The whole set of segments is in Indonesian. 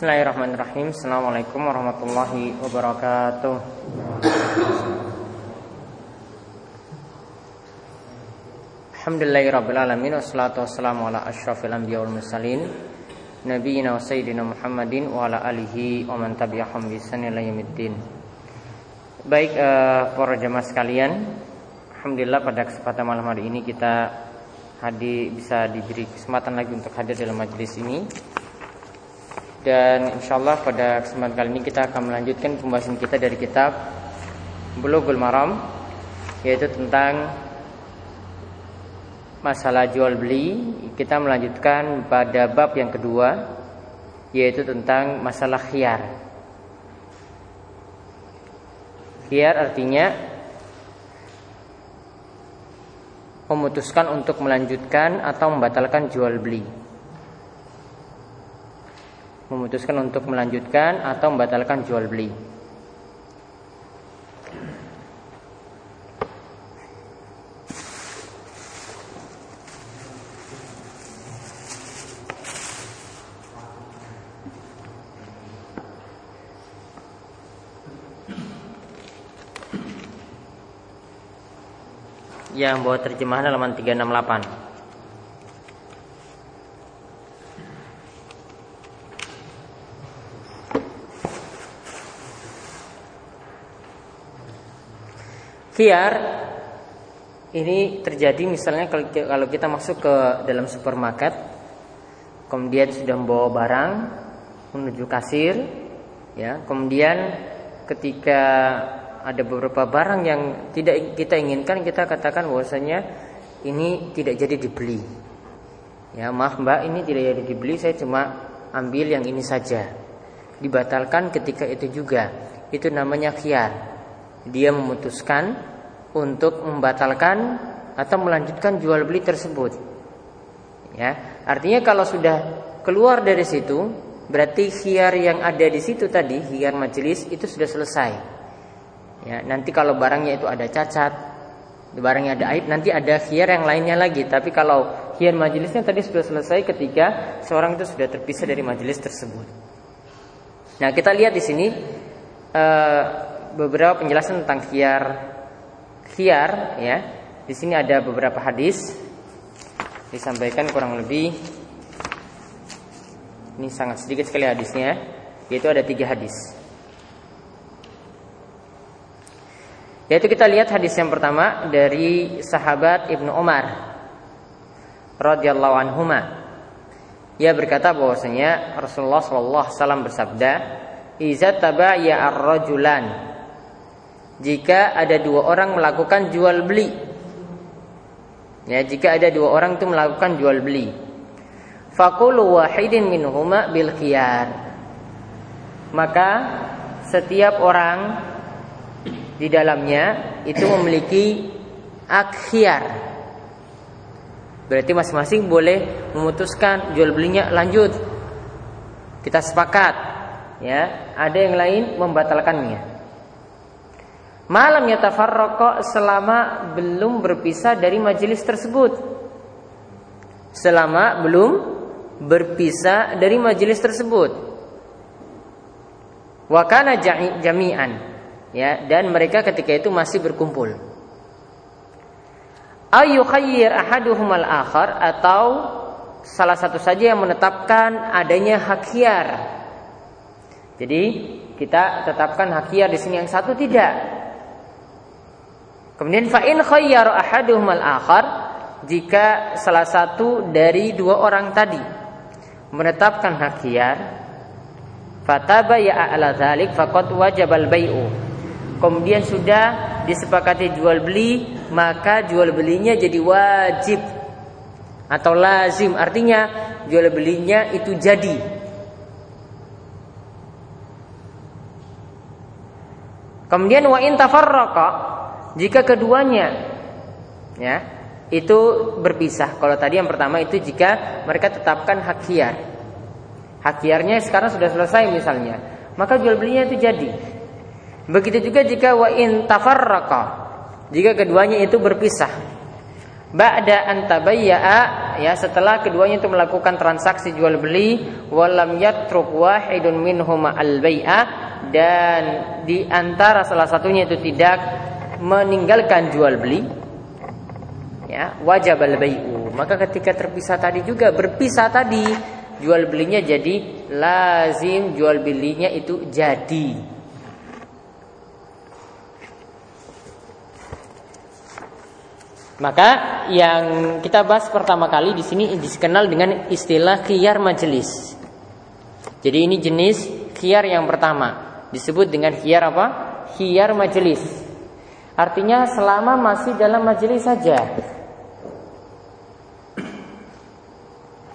Bismillahirrahmanirrahim. Assalamualaikum warahmatullahi wabarakatuh. Alhamdulillahirrabbilalamin. Wassalatu wassalamu ala ashrafil anbiya wal mursalin Nabiina wa sayyidina Muhammadin Wa ala alihi wa man tabi'ahum bisani yaumiddin. Baik uh, para jemaah sekalian Alhamdulillah pada kesempatan malam hari ini kita hadir bisa diberi kesempatan lagi untuk hadir dalam majelis ini dan insya Allah pada kesempatan kali ini kita akan melanjutkan pembahasan kita dari kitab Bulughul Maram yaitu tentang masalah jual beli. Kita melanjutkan pada bab yang kedua yaitu tentang masalah khiar. Khiar artinya memutuskan untuk melanjutkan atau membatalkan jual beli memutuskan untuk melanjutkan atau membatalkan jual beli. Yang bawa terjemahan halaman 368. Khiar ini terjadi misalnya kalau kita masuk ke dalam supermarket kemudian sudah membawa barang menuju kasir ya. Kemudian ketika ada beberapa barang yang tidak kita inginkan kita katakan bahwasanya ini tidak jadi dibeli. Ya maaf mbak ini tidak jadi dibeli saya cuma ambil yang ini saja. Dibatalkan ketika itu juga. Itu namanya khiar. Dia memutuskan untuk membatalkan atau melanjutkan jual beli tersebut. Ya, artinya kalau sudah keluar dari situ, berarti khiar yang ada di situ tadi, khiar majelis itu sudah selesai. Ya, nanti kalau barangnya itu ada cacat, barangnya ada aib, nanti ada khiar yang lainnya lagi. Tapi kalau khiar majelisnya tadi sudah selesai ketika seorang itu sudah terpisah dari majelis tersebut. Nah, kita lihat di sini uh, beberapa penjelasan tentang khiar khiar ya. Di sini ada beberapa hadis. Disampaikan kurang lebih. Ini sangat sedikit sekali hadisnya yaitu ada tiga hadis. Yaitu kita lihat hadis yang pertama dari sahabat Ibnu Umar radhiyallahu anhuma. Ia berkata bahwasanya Rasulullah sallallahu alaihi wasallam bersabda iza tabaya ar-rajulan jika ada dua orang melakukan jual beli. Ya, jika ada dua orang itu melakukan jual beli. Fakulu wahidin minhuma bil khiyar. Maka setiap orang di dalamnya itu memiliki akhiar. Berarti masing-masing boleh memutuskan jual belinya lanjut. Kita sepakat, ya. Ada yang lain membatalkannya. Malam yatafarraqa selama belum berpisah dari majelis tersebut. Selama belum berpisah dari majelis tersebut. Wa kana jami'an. Ya, dan mereka ketika itu masih berkumpul. Ayu khayyir ahaduhum al-akhar atau salah satu saja yang menetapkan adanya hakiar. Jadi kita tetapkan hakiar di sini yang satu tidak. Kemudian fa'in khayyaru ahaduhum al-akhar jika salah satu dari dua orang tadi menetapkan hak khiyar fataba ya ala dzalik faqad wajibal bai'u. Kemudian sudah disepakati jual beli, maka jual belinya jadi wajib atau lazim. Artinya jual belinya itu jadi. Kemudian wa in tafarraqa jika keduanya ya itu berpisah. Kalau tadi yang pertama itu jika mereka tetapkan hak hiar. Hak hiarnya sekarang sudah selesai misalnya, maka jual belinya itu jadi. Begitu juga jika wa in tafarraqa. Jika keduanya itu berpisah. Ba'da an tabayya'a ya setelah keduanya itu melakukan transaksi jual beli walam yatruk wahidun minhuma al bai'ah dan di antara salah satunya itu tidak meninggalkan jual beli ya wajib al bai'u maka ketika terpisah tadi juga berpisah tadi jual belinya jadi lazim jual belinya itu jadi Maka yang kita bahas pertama kali di sini dikenal dengan istilah khiyar majelis. Jadi ini jenis khiyar yang pertama disebut dengan khiyar apa? Khiyar majelis. Artinya selama masih dalam majelis saja.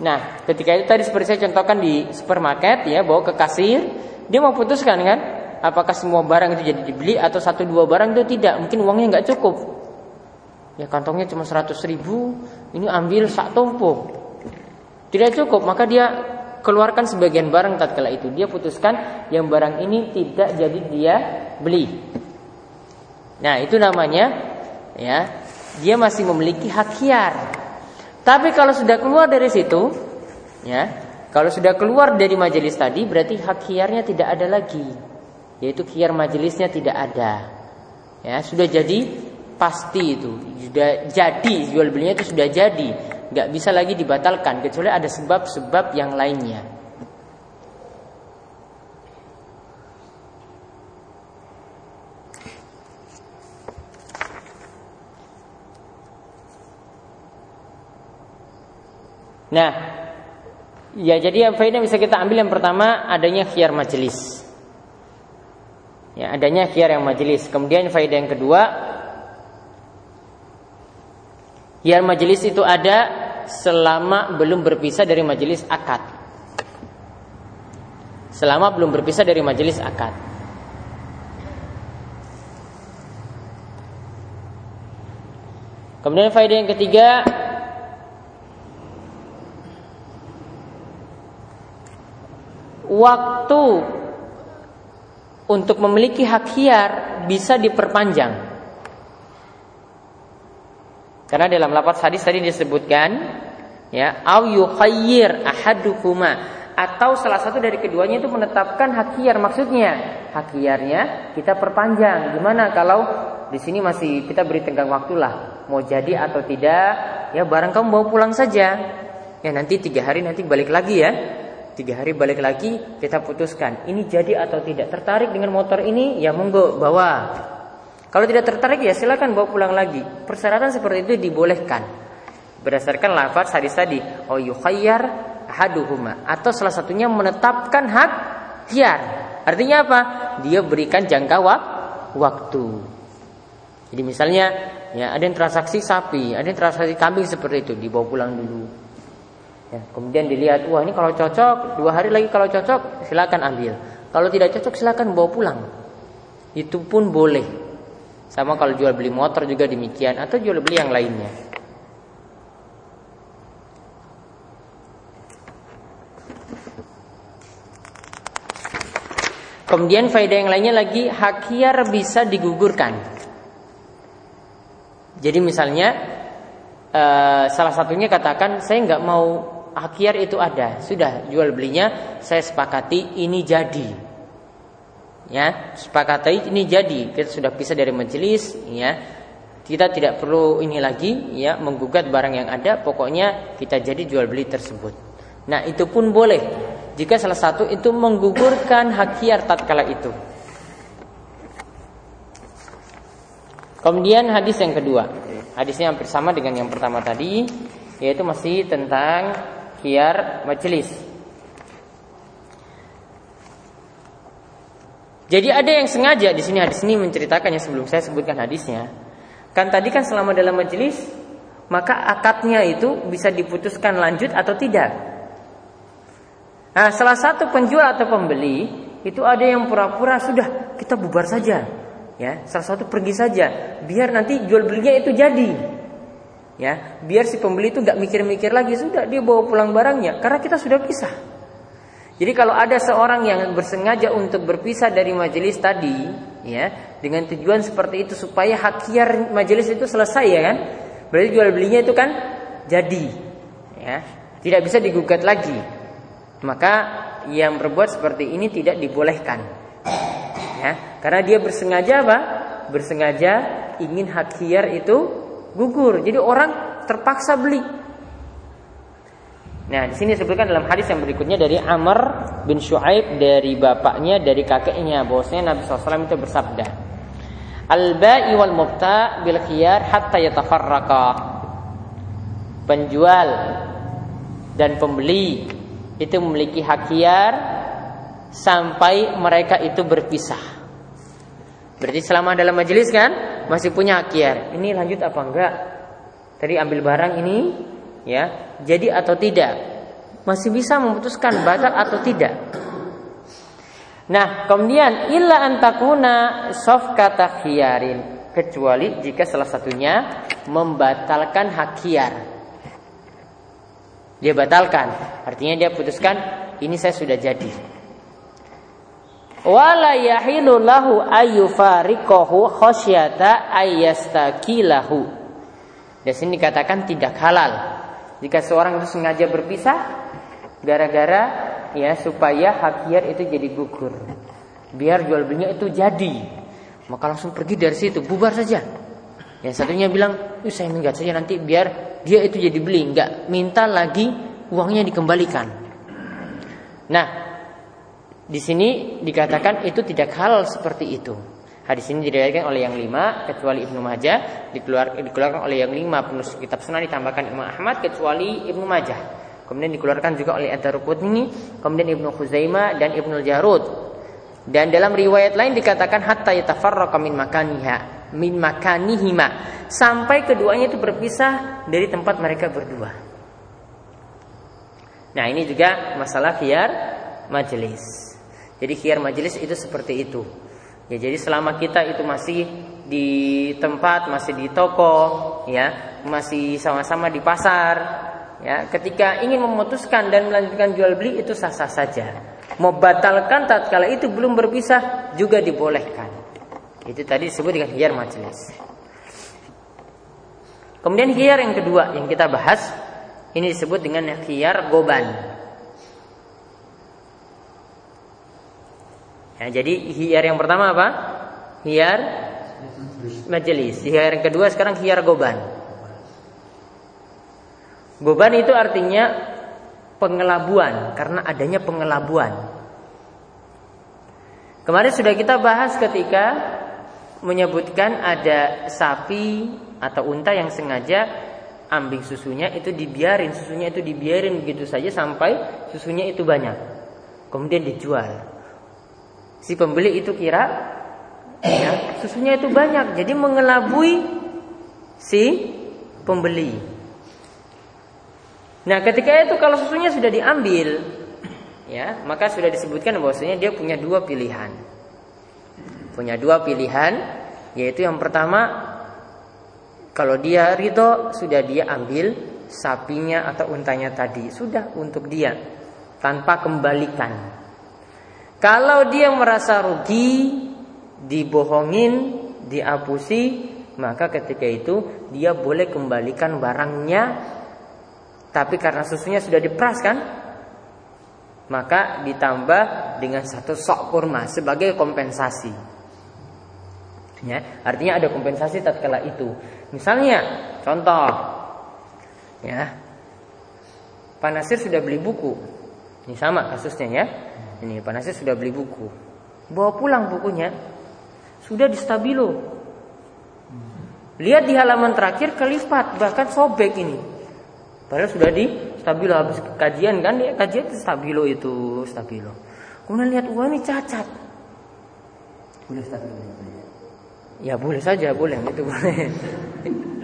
Nah, ketika itu tadi seperti saya contohkan di supermarket ya, bawa ke kasir, dia mau putuskan kan, apakah semua barang itu jadi dibeli atau satu dua barang itu tidak, mungkin uangnya nggak cukup. Ya kantongnya cuma 100 ribu ini ambil sak tumpuk tidak cukup maka dia keluarkan sebagian barang tatkala itu. Dia putuskan yang barang ini tidak jadi dia beli nah itu namanya ya dia masih memiliki hak hiar. Tapi kalau sudah keluar dari situ ya kalau sudah keluar dari majelis tadi berarti hak hiarnya tidak ada lagi. Yaitu hiar majelisnya tidak ada. Ya sudah jadi pasti itu. Sudah jadi jual belinya itu sudah jadi. Nggak bisa lagi dibatalkan kecuali ada sebab-sebab yang lainnya Nah, ya jadi yang faedah bisa kita ambil yang pertama adanya khiar majelis. Ya, adanya khiar yang majelis. Kemudian faedah yang kedua Biar majelis itu ada selama belum berpisah dari majelis akad. Selama belum berpisah dari majelis akad. Kemudian faedah yang ketiga Waktu untuk memiliki hak hiar bisa diperpanjang. Karena dalam lapat hadis tadi disebutkan ya au yukhayyir ahadukuma atau salah satu dari keduanya itu menetapkan hak hiyar maksudnya hak hiyarnya kita perpanjang. Gimana kalau di sini masih kita beri tenggang waktu lah. Mau jadi atau tidak ya barang kamu bawa pulang saja. Ya nanti tiga hari nanti balik lagi ya tiga hari balik lagi kita putuskan ini jadi atau tidak tertarik dengan motor ini ya monggo bawa kalau tidak tertarik ya silakan bawa pulang lagi. Persyaratan seperti itu dibolehkan. Berdasarkan lafaz hadis tadi, oh yukhayyar ahaduhuma atau salah satunya menetapkan hak hiar. Artinya apa? Dia berikan jangka waktu. Jadi misalnya ya ada yang transaksi sapi, ada yang transaksi kambing seperti itu dibawa pulang dulu. Ya, kemudian dilihat, wah ini kalau cocok dua hari lagi kalau cocok silakan ambil. Kalau tidak cocok silakan bawa pulang. Itu pun boleh. Sama kalau jual beli motor juga demikian atau jual beli yang lainnya. Kemudian faedah yang lainnya lagi hakiar bisa digugurkan. Jadi misalnya uh, salah satunya katakan saya nggak mau hakiar itu ada, sudah jual belinya saya sepakati ini jadi. Ya sepakati ini jadi. Kita sudah pisah dari majelis ya. Kita tidak perlu ini lagi ya menggugat barang yang ada. Pokoknya kita jadi jual beli tersebut. Nah itu pun boleh. Jika salah satu itu menggugurkan hakiar tatkala itu. Kemudian hadis yang kedua. Hadisnya hampir sama dengan yang pertama tadi yaitu masih tentang kiar majelis Jadi ada yang sengaja di sini hadis ini menceritakannya sebelum saya sebutkan hadisnya. Kan tadi kan selama dalam majelis maka akadnya itu bisa diputuskan lanjut atau tidak. Nah, salah satu penjual atau pembeli itu ada yang pura-pura sudah kita bubar saja. Ya, salah satu pergi saja biar nanti jual belinya itu jadi. Ya, biar si pembeli itu nggak mikir-mikir lagi sudah dia bawa pulang barangnya karena kita sudah pisah. Jadi kalau ada seorang yang bersengaja untuk berpisah dari majelis tadi, ya, dengan tujuan seperti itu supaya hakiar majelis itu selesai ya kan? Berarti jual belinya itu kan jadi. ya tidak bisa digugat lagi maka yang berbuat seperti ini tidak dibolehkan ya karena dia bersengaja apa bersengaja ingin hak hiar itu gugur jadi orang terpaksa beli Nah, di sini disebutkan dalam hadis yang berikutnya dari Amr bin Shu'aib dari bapaknya dari kakeknya bahwasanya Nabi SAW itu bersabda, "Al-ba'i wal mubta' bil khiyar hatta yatafarraqa." Penjual dan pembeli itu memiliki hak khiyar sampai mereka itu berpisah. Berarti selama dalam majelis kan masih punya hak khiyar. Ini lanjut apa enggak? Tadi ambil barang ini ya. Jadi atau tidak? Masih bisa memutuskan batal atau tidak. Nah kemudian illa antakuna kata khiyarin kecuali jika salah satunya membatalkan hak dia batalkan. Artinya dia putuskan ini saya sudah jadi wala yahilu lahu ayyufariqahu khasyata ayyastakilahu di sini dikatakan tidak halal jika seorang itu sengaja berpisah gara-gara ya supaya hak itu jadi gugur. Biar jual belinya itu jadi. Maka langsung pergi dari situ, bubar saja. Yang satunya bilang, "Uh, saya minggat saja nanti biar dia itu jadi beli, enggak minta lagi uangnya dikembalikan." Nah, di sini dikatakan itu tidak halal seperti itu. Hadis ini diriwayatkan oleh yang lima kecuali Ibnu Majah, dikeluar, dikeluarkan oleh yang lima penulis kitab Sunan ditambahkan Imam Ahmad kecuali Ibnu Majah. Kemudian dikeluarkan juga oleh Ad-Darqutni, kemudian Ibnu Khuzaimah dan Ibnu Jarud. Dan dalam riwayat lain dikatakan hatta yatafarraqa min makaniha min makanihima sampai keduanya itu berpisah dari tempat mereka berdua. Nah, ini juga masalah khiyar majelis. Jadi khiyar majelis itu seperti itu. Ya jadi selama kita itu masih di tempat, masih di toko, ya, masih sama-sama di pasar, ya, ketika ingin memutuskan dan melanjutkan jual beli itu sah-sah saja. Mau batalkan tatkala itu belum berpisah juga dibolehkan. Itu tadi disebut dengan hiyar majelis. Kemudian hiyar yang kedua yang kita bahas ini disebut dengan hiyar goban. Ya, jadi hiar yang pertama apa? Hiar majelis. Hiar yang kedua sekarang hiar goban. Goban itu artinya pengelabuan karena adanya pengelabuan. Kemarin sudah kita bahas ketika menyebutkan ada sapi atau unta yang sengaja ambil susunya itu dibiarin, susunya itu dibiarin begitu saja sampai susunya itu banyak. Kemudian dijual si pembeli itu kira ya, susunya itu banyak, jadi mengelabui si pembeli. Nah, ketika itu kalau susunya sudah diambil, ya, maka sudah disebutkan bahwasanya dia punya dua pilihan. Punya dua pilihan, yaitu yang pertama kalau dia ridho sudah dia ambil sapinya atau untanya tadi, sudah untuk dia tanpa kembalikan. Kalau dia merasa rugi, dibohongin, diapusi, maka ketika itu dia boleh kembalikan barangnya. Tapi karena susunya sudah diperas kan, maka ditambah dengan satu sok kurma sebagai kompensasi. Ya, artinya ada kompensasi tatkala itu. Misalnya, contoh, ya, Pak Nasir sudah beli buku. Ini sama kasusnya ya. Ini Pak Nasir sudah beli buku. Bawa pulang bukunya. Sudah di stabilo. Lihat di halaman terakhir kelipat, bahkan sobek ini. Padahal sudah di stabilo habis kajian kan dia kajian itu stabilo itu stabilo. Kemudian lihat uang ini cacat. Boleh stabilo ya? boleh saja, boleh itu boleh.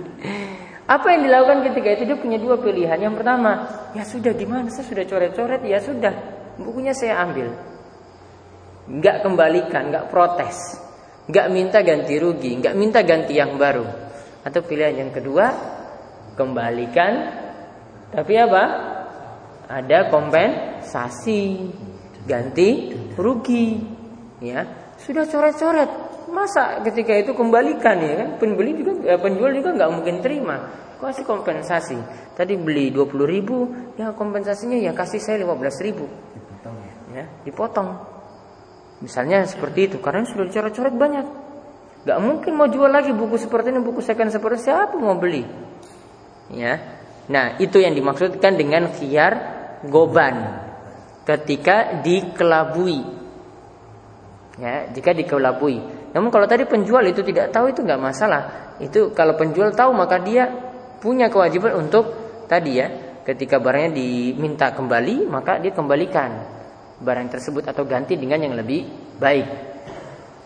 Apa yang dilakukan ketika itu dia punya dua pilihan. Yang pertama, ya sudah gimana? Saya sudah coret-coret, ya sudah bukunya saya ambil. Nggak kembalikan, nggak protes, nggak minta ganti rugi, nggak minta ganti yang baru. Atau pilihan yang kedua, kembalikan, tapi apa? Ada kompensasi, ganti rugi, ya sudah coret-coret, masa ketika itu kembalikan ya kan? Pembeli juga eh, penjual juga nggak mungkin terima. Kasih kompensasi. Tadi beli 20 ribu ya kompensasinya ya kasih saya 15 ribu. Dipotong ya, ya dipotong. Misalnya seperti itu karena sudah dicoret-coret banyak. Nggak mungkin mau jual lagi buku seperti ini buku second seperti siapa mau beli? Ya. Nah itu yang dimaksudkan dengan khiar goban ketika dikelabui. Ya jika dikelabui namun kalau tadi penjual itu tidak tahu itu nggak masalah. Itu kalau penjual tahu maka dia punya kewajiban untuk tadi ya ketika barangnya diminta kembali maka dia kembalikan barang tersebut atau ganti dengan yang lebih baik.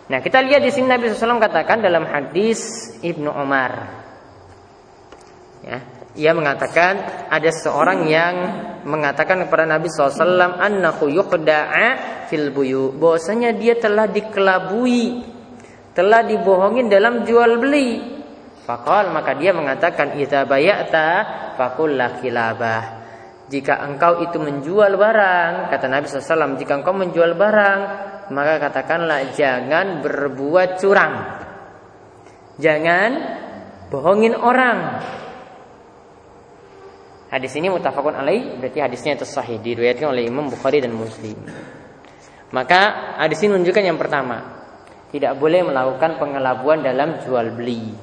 Nah kita lihat di sini Nabi SAW katakan dalam hadis Ibnu Umar. Ya ia mengatakan ada seorang yang mengatakan kepada Nabi SAW annahu yuqda'a fil buyu. Bahwasanya dia telah dikelabui telah dibohongin dalam jual beli. Fakal maka dia mengatakan idza bayata fakul kilabah jika engkau itu menjual barang kata Nabi SAW jika engkau menjual barang maka katakanlah jangan berbuat curang. Jangan bohongin orang. Hadis ini mutafakun alaih berarti hadisnya itu sahih diriwayatkan oleh Imam Bukhari dan Muslim. Maka hadis ini menunjukkan yang pertama, tidak boleh melakukan pengelabuan dalam jual beli.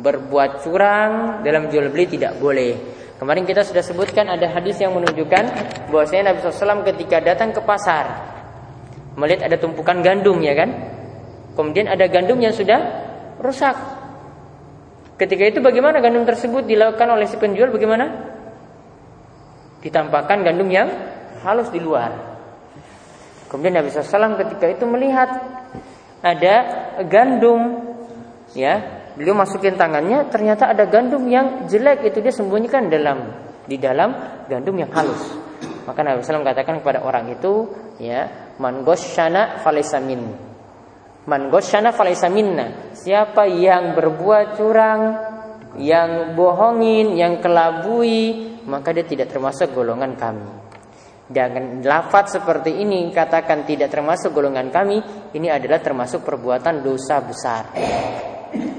Berbuat curang dalam jual beli tidak boleh. Kemarin kita sudah sebutkan ada hadis yang menunjukkan bahwasanya Nabi SAW ketika datang ke pasar melihat ada tumpukan gandum ya kan, kemudian ada gandum yang sudah rusak. Ketika itu bagaimana gandum tersebut dilakukan oleh si penjual bagaimana? ditampakkan gandum yang halus di luar. Kemudian Nabi SAW ketika itu melihat ada gandum, ya beliau masukin tangannya, ternyata ada gandum yang jelek itu dia sembunyikan dalam di dalam gandum yang halus. Maka Nabi SAW katakan kepada orang itu, ya man goshana falesamin. Man goshana. Siapa yang berbuat curang, yang bohongin, yang kelabui, maka dia tidak termasuk golongan kami. Dan lafaz seperti ini katakan tidak termasuk golongan kami, ini adalah termasuk perbuatan dosa besar.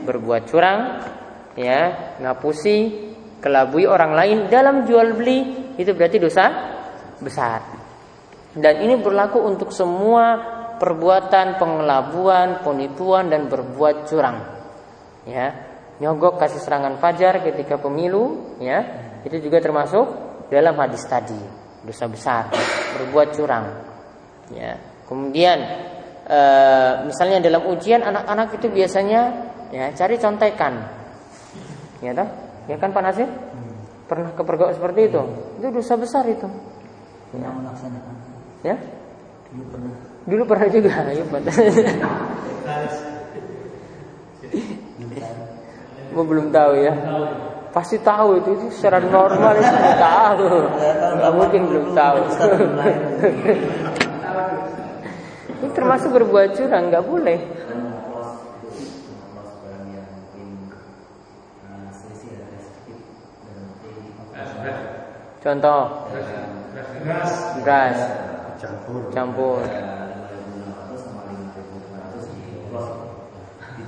Berbuat curang, ya, ngapusi, kelabui orang lain dalam jual beli itu berarti dosa besar. Dan ini berlaku untuk semua perbuatan pengelabuan, penipuan dan berbuat curang. Ya, nyogok kasih serangan fajar ketika pemilu, ya, itu juga termasuk dalam hadis tadi dosa besar berbuat curang. Ya. Kemudian e, misalnya dalam ujian anak-anak itu biasanya ya cari contekan. Ya toh? Ya kan Pak Nasir? Pernah kepergok seperti itu? Itu dosa besar itu. Ya, ya? dulu pernah. Dulu pernah juga? Ya belum tahu ya pasti tahu itu itu secara normal itu tahu. Nggak mungkin belum tahu. Ini termasuk berbuat curang nggak boleh. Contoh. Beras. Campur.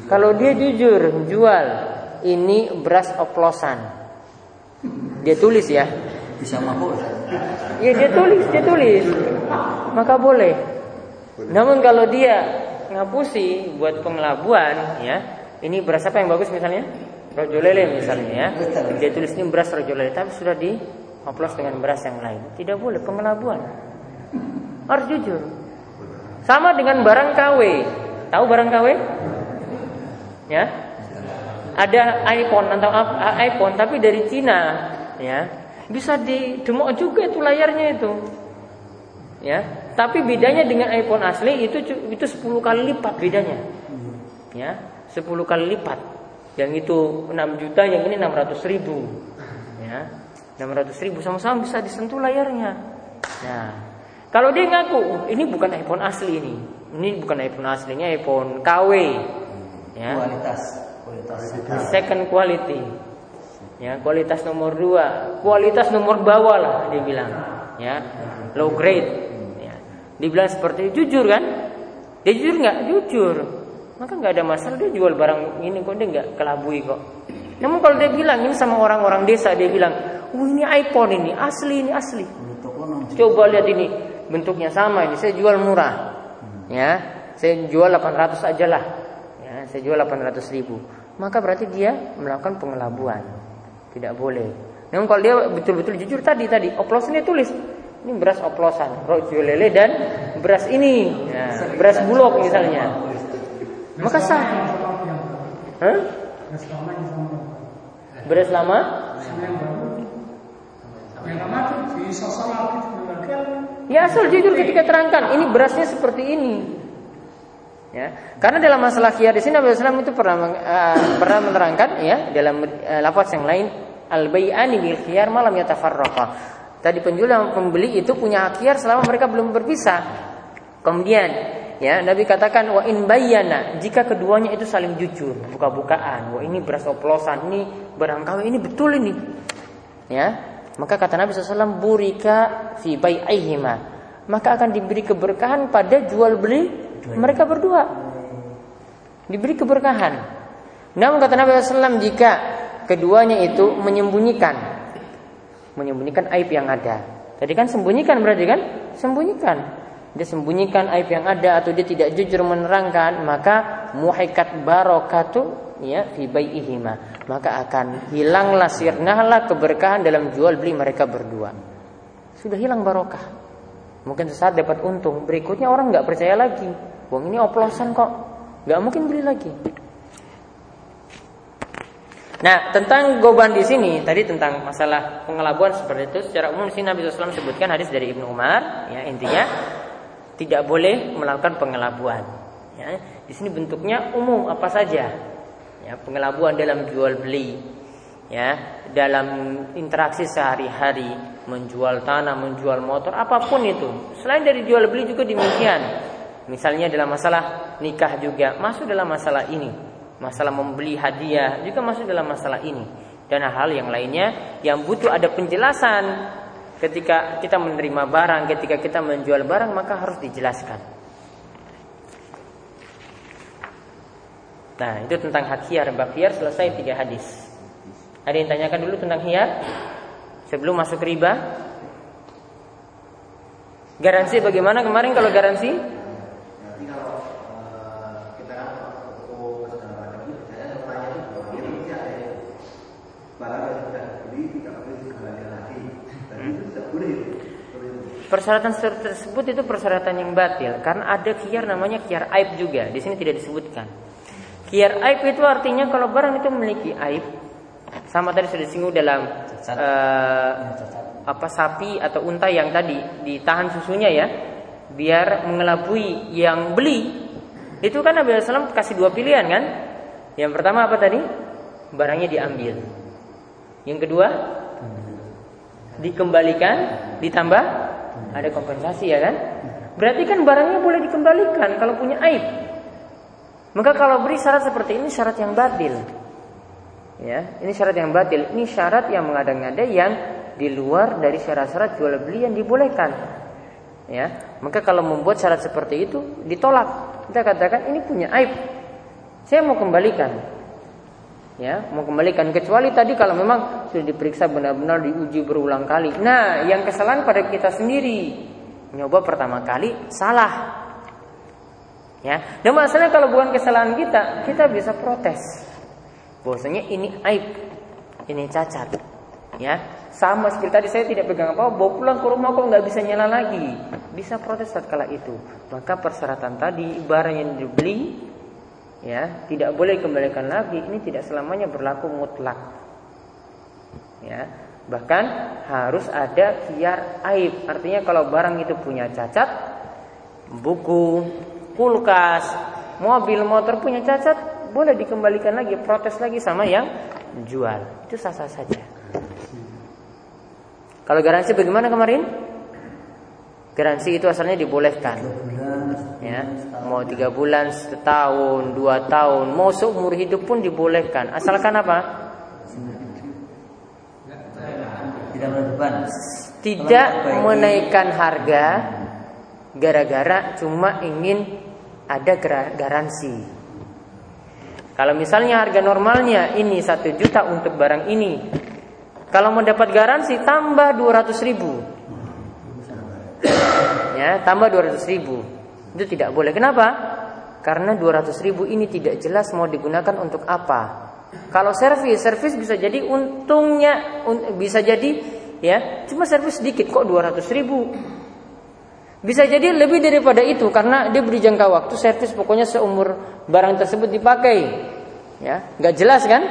Kalau dia jujur jual ini beras oplosan. Dia tulis ya. Bisa mabuk. Ya dia tulis, dia tulis. Maka boleh. Namun kalau dia ngapusi buat pengelabuan ya, ini beras apa yang bagus misalnya? Rojo lele misalnya ya. Dia tulis ini beras rojo lele tapi sudah di oplos dengan beras yang lain. Tidak boleh pengelabuan. Harus jujur. Sama dengan barang KW. Tahu barang KW? Ya, ada iPhone atau iPhone tapi dari Cina ya. Bisa didemok juga itu layarnya itu ya. Tapi bedanya dengan iPhone asli itu itu 10 kali lipat bedanya ya. 10 kali lipat. Yang itu 6 juta yang ini 600 ribu ya. 600 ribu sama-sama bisa disentuh layarnya nah kalau dia ngaku oh, ini bukan iPhone asli ini. Ini bukan iPhone aslinya iPhone KW ya. Kualitas Second quality. Ya, kualitas nomor dua, kualitas nomor bawah lah dia bilang. Ya, low grade. Ya. Dibilang seperti itu, jujur kan? Dia jujur nggak? Jujur. maka nggak ada masalah dia jual barang ini kok dia nggak kelabui kok. Namun kalau dia bilang ini sama orang-orang desa dia bilang, "Wah, ini iPhone ini asli ini asli." Coba lihat ini bentuknya sama ini saya jual murah. Ya, saya jual 800 aja lah. Ya, saya jual 800 ribu. Maka berarti dia melakukan pengelabuan. Tidak boleh. Namun kalau dia betul-betul jujur tadi tadi oplosannya tulis ini beras oplosan, rojo lele dan beras ini, ya, beras bulog misalnya. Maka sah. Hah? Beras lama? Ya asal jujur ketika terangkan ini berasnya seperti ini. Ya, karena dalam masalah khiyar di sini Nabi Sallam itu pernah uh, pernah menerangkan ya dalam uh, lafaz yang lain al bay'ani bil khiyar malam yatafarraqa. Tadi penjual dan pembeli itu punya hak khiyar selama mereka belum berpisah. Kemudian ya Nabi katakan wa in bayyana jika keduanya itu saling jujur buka-bukaan wah ini beras oplosan ini barang KW ini betul ini ya maka kata Nabi SAW burika fi bai'ihima maka akan diberi keberkahan pada jual beli mereka berdua diberi keberkahan. Namun kata Nabi SAW jika keduanya itu menyembunyikan, menyembunyikan aib yang ada. Tadi kan sembunyikan berarti kan? Sembunyikan. Dia sembunyikan aib yang ada atau dia tidak jujur menerangkan, maka muhikat barokatu ya fi bai'ihima. Maka akan hilanglah sirnahlah keberkahan dalam jual beli mereka berdua. Sudah hilang barokah. Mungkin sesaat dapat untung, berikutnya orang nggak percaya lagi. Wong ini oplosan kok, nggak mungkin beli lagi. Nah, tentang goban di sini tadi tentang masalah pengelabuan seperti itu secara umum sini Nabi SAW sebutkan hadis dari Ibnu Umar, ya intinya tidak boleh melakukan pengelabuan. Ya, di sini bentuknya umum apa saja, ya pengelabuan dalam jual beli, ya dalam interaksi sehari-hari menjual tanah, menjual motor, apa pun itu. Selain dari jual beli juga demikian. Misalnya dalam masalah nikah juga masuk dalam masalah ini. Masalah membeli hadiah juga masuk dalam masalah ini. Dan hal yang lainnya yang butuh ada penjelasan ketika kita menerima barang, ketika kita menjual barang maka harus dijelaskan. Nah, itu tentang hak hiar. Bab hiar selesai tiga hadis. Ada yang tanyakan dulu tentang hiar? Sebelum masuk riba? Garansi bagaimana kemarin kalau garansi? Persyaratan tersebut itu persyaratan yang batil karena ada kiar namanya kiar aib juga. Di sini tidak disebutkan. Kiar aib itu artinya kalau barang itu memiliki aib sama tadi sudah disinggung dalam uh, apa sapi atau unta yang tadi ditahan susunya ya biar mengelabui yang beli. Itu kan Nabi SAW kasih dua pilihan kan? Yang pertama apa tadi? Barangnya diambil. Yang kedua? Dikembalikan ditambah ada kompensasi ya kan berarti kan barangnya boleh dikembalikan kalau punya aib maka kalau beri syarat seperti ini syarat yang batil Ya, ini syarat yang batil. Ini syarat yang mengada-ngada yang di luar dari syarat-syarat jual beli yang dibolehkan. Ya, maka kalau membuat syarat seperti itu ditolak. Kita katakan ini punya aib. Saya mau kembalikan. Ya, mau kembalikan kecuali tadi kalau memang sudah diperiksa benar-benar diuji berulang kali. Nah, yang kesalahan pada kita sendiri. Nyoba pertama kali salah. Ya, dan masalahnya kalau bukan kesalahan kita, kita bisa protes bahwasanya ini aib, ini cacat. Ya, sama seperti tadi saya tidak pegang apa, bawa pulang ke rumah kok nggak bisa nyala lagi. Bisa protes saat kala itu. Maka persyaratan tadi barang yang dibeli ya tidak boleh kembalikan lagi. Ini tidak selamanya berlaku mutlak. Ya, bahkan harus ada kiar aib. Artinya kalau barang itu punya cacat, buku, kulkas, mobil, motor punya cacat, boleh dikembalikan lagi, protes lagi sama yang jual. Itu sah-sah saja. Kalau garansi bagaimana kemarin? Garansi itu asalnya dibolehkan. Ya, mau tiga bulan, setahun, dua tahun, mau seumur hidup pun dibolehkan. Asalkan apa? Tidak menaikkan harga gara-gara cuma ingin ada garansi. Kalau misalnya harga normalnya ini satu juta untuk barang ini, kalau mau dapat garansi tambah 200 ribu, ya tambah 200 ribu, itu tidak boleh. Kenapa? Karena 200 ribu ini tidak jelas mau digunakan untuk apa. Kalau servis, servis bisa jadi untungnya bisa jadi ya cuma servis sedikit kok 200 ribu. Bisa jadi lebih daripada itu karena dia beri jangka waktu servis pokoknya seumur barang tersebut dipakai. Ya, nggak jelas kan?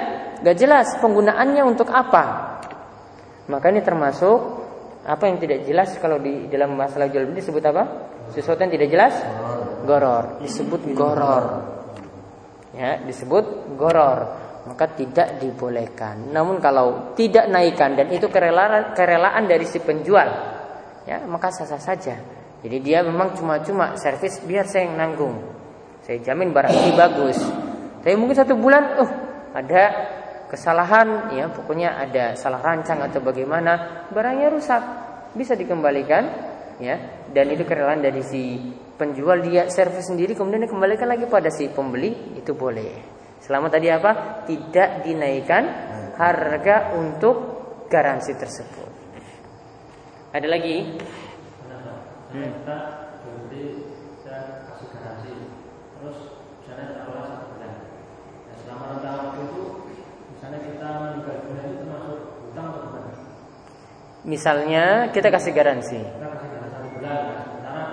Nggak jelas penggunaannya untuk apa. Maka ini termasuk apa yang tidak jelas kalau di dalam masalah jual beli disebut apa? Sesuatu yang tidak jelas? Goror. Disebut goror. Ya, disebut goror. Maka tidak dibolehkan. Namun kalau tidak naikkan dan itu kerelaan, kerelaan dari si penjual, ya maka sah-sah saja. Jadi dia memang cuma-cuma servis biar saya yang nanggung. Saya jamin barang ini bagus. Tapi mungkin satu bulan, oh ada kesalahan, ya pokoknya ada salah rancang atau bagaimana, barangnya rusak, bisa dikembalikan, ya. Dan itu kerelaan dari si penjual dia servis sendiri, kemudian dikembalikan lagi pada si pembeli, itu boleh. Selama tadi apa? Tidak dinaikkan harga untuk garansi tersebut. Ada lagi? Hmm. kita berarti saya kasih garansi misalnya nah, selama rentang waktu itu misalnya kita meninggal dunia itu termasuk hutang atau bukan misalnya kita kasih garansi kita kasih garansi satu bulan nah, sementara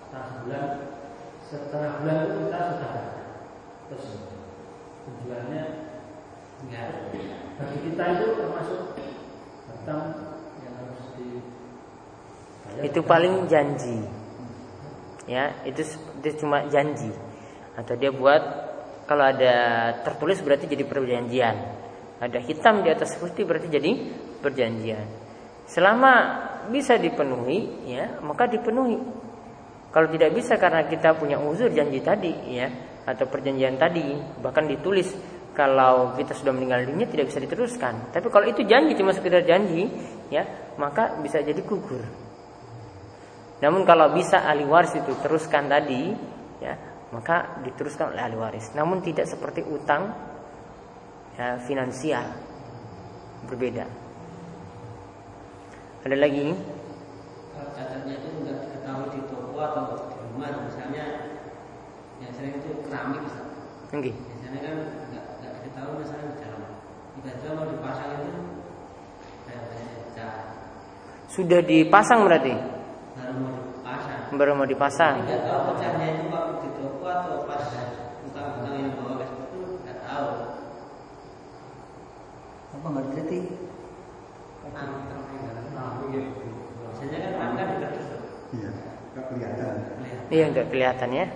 setengah bulan setengah bulan itu kita sudah terus penjualnya enggak kita itu termasuk hutang itu paling janji. Ya itu, itu cuma janji. Atau dia buat kalau ada tertulis berarti jadi perjanjian. Ada hitam di atas putih berarti jadi perjanjian. Selama bisa dipenuhi ya maka dipenuhi. Kalau tidak bisa karena kita punya uzur janji tadi ya atau perjanjian tadi bahkan ditulis kalau kita sudah meninggal dunia tidak bisa diteruskan tapi kalau itu janji cuma sekedar janji ya maka bisa jadi gugur namun kalau bisa ahli waris itu teruskan tadi, ya, maka diteruskan oleh ahli waris. Namun tidak seperti utang ya, finansial berbeda. Ada lagi? Cacatnya itu nggak diketahui di toko atau di rumah, misalnya yang sering itu keramik, Oke. Biasanya kan diketahui misalnya di dalam. Tiba-tiba mau dipasang itu Sudah dipasang berarti? baru mau dipasang. Tidak tahu pecahnya itu waktu di toko atau pas utang-utang yang bawa ke situ tidak tahu. Apa nggak diteliti? Biasanya kan angka ditertutup. Iya, nggak kelihatan. Iya nggak kelihatan ya.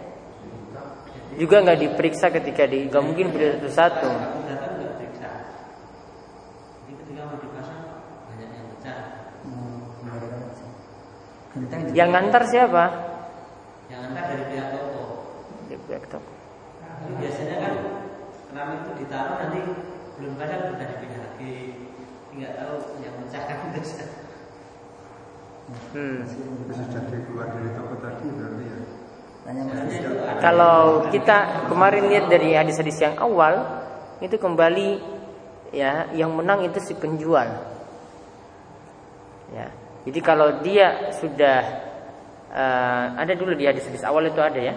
Juga nggak diperiksa ketika di, nggak mungkin beli satu-satu. Yang ngantar siapa? Yang ngantar dari pihak toko. Dari pihak toko. Nah, biasanya kan keramik itu ditaruh nanti belum pada sudah dipindah lagi. Tidak tahu yang mencahkan terus. Hmm. Sudah keluar dari toko tadi berarti ya. Kalau kita kemarin lihat dari hadis-hadis yang awal itu kembali ya yang menang itu si penjual. Ya, jadi kalau dia sudah uh, ada dulu di hadis-hadis awal itu ada ya.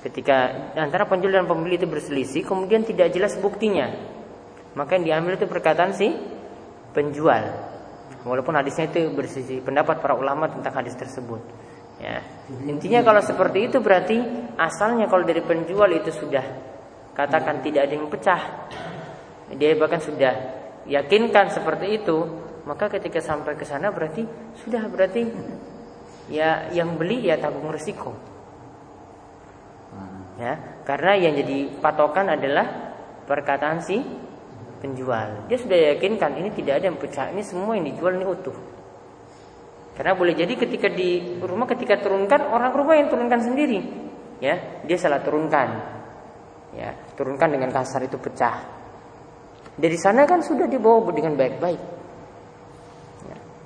Ketika antara penjual dan pembeli itu berselisih, kemudian tidak jelas buktinya. Maka yang diambil itu perkataan si penjual. Walaupun hadisnya itu bersisi pendapat para ulama tentang hadis tersebut. Ya. Intinya kalau seperti itu berarti asalnya kalau dari penjual itu sudah katakan tidak ada yang pecah. Dia bahkan sudah yakinkan seperti itu, maka ketika sampai ke sana berarti sudah berarti ya yang beli ya tanggung resiko. Ya, karena yang jadi patokan adalah perkataan si penjual. Dia sudah yakinkan ini tidak ada yang pecah, ini semua yang dijual ini utuh. Karena boleh jadi ketika di rumah ketika turunkan orang rumah yang turunkan sendiri, ya dia salah turunkan, ya turunkan dengan kasar itu pecah. Dari sana kan sudah dibawa dengan baik-baik.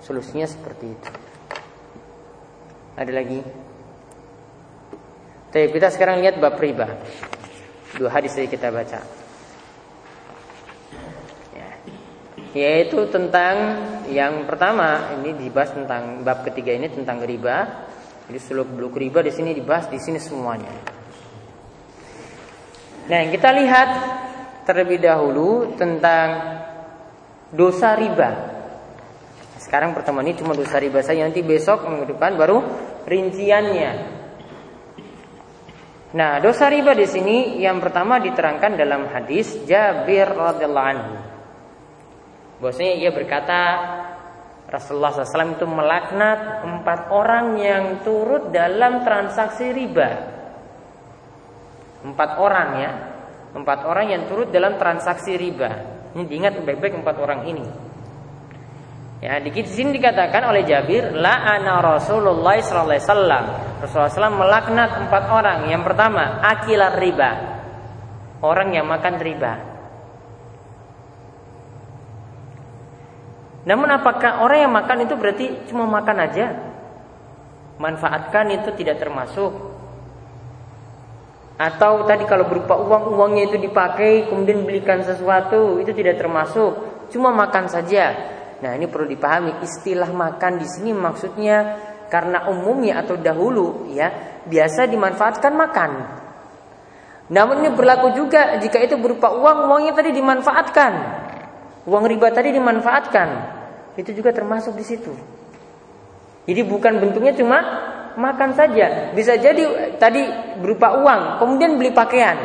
Solusinya seperti itu. Ada lagi? Tapi kita sekarang lihat bab riba. Dua hadis yang kita baca. Yaitu tentang yang pertama ini dibahas tentang bab ketiga ini tentang riba. Jadi seluk beluk riba di sini dibahas di sini semuanya. Nah, yang kita lihat terlebih dahulu tentang dosa riba. Sekarang pertemuan ini cuma dosa riba saja nanti besok minggu depan baru rinciannya. Nah, dosa riba di sini yang pertama diterangkan dalam hadis Jabir radhiyallahu anhu. Bahwasanya ia berkata Rasulullah SAW itu melaknat empat orang yang turut dalam transaksi riba. Empat orang ya, empat orang yang turut dalam transaksi riba. Ini diingat baik-baik empat orang ini. Ya, di sini dikatakan oleh Jabir, la ana Rasulullah wasallam. Rasulullah SAW melaknat empat orang. Yang pertama, akilar riba. Orang yang makan riba. Namun apakah orang yang makan itu berarti cuma makan aja? Manfaatkan itu tidak termasuk. Atau tadi kalau berupa uang, uangnya itu dipakai kemudian belikan sesuatu, itu tidak termasuk. Cuma makan saja. Nah, ini perlu dipahami istilah makan di sini maksudnya karena umumnya atau dahulu ya biasa dimanfaatkan makan. Namun ini berlaku juga jika itu berupa uang, uangnya tadi dimanfaatkan. Uang riba tadi dimanfaatkan. Itu juga termasuk di situ. Jadi bukan bentuknya cuma makan saja. Bisa jadi tadi berupa uang, kemudian beli pakaian.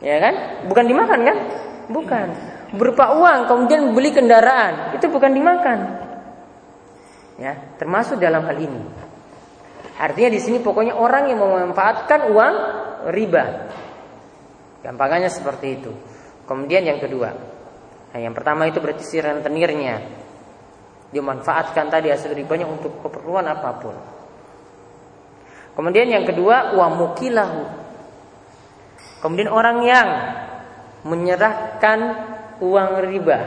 Ya kan? Bukan dimakan kan? Bukan berupa uang kemudian beli kendaraan itu bukan dimakan ya termasuk dalam hal ini artinya di sini pokoknya orang yang memanfaatkan uang riba gampangannya seperti itu kemudian yang kedua nah yang pertama itu berarti si rentenirnya dia manfaatkan tadi hasil ribanya untuk keperluan apa pun kemudian yang kedua uang mukilahu kemudian orang yang menyerahkan uang riba.